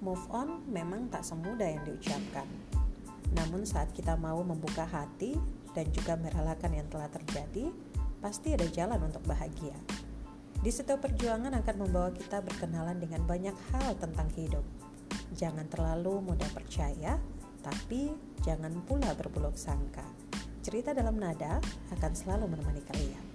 Move on memang tak semudah yang diucapkan. Namun saat kita mau membuka hati dan juga merelakan yang telah terjadi, pasti ada jalan untuk bahagia. Di setiap perjuangan akan membawa kita berkenalan dengan banyak hal tentang hidup. Jangan terlalu mudah percaya, tapi jangan pula berbuluk sangka. Cerita dalam nada akan selalu menemani kalian.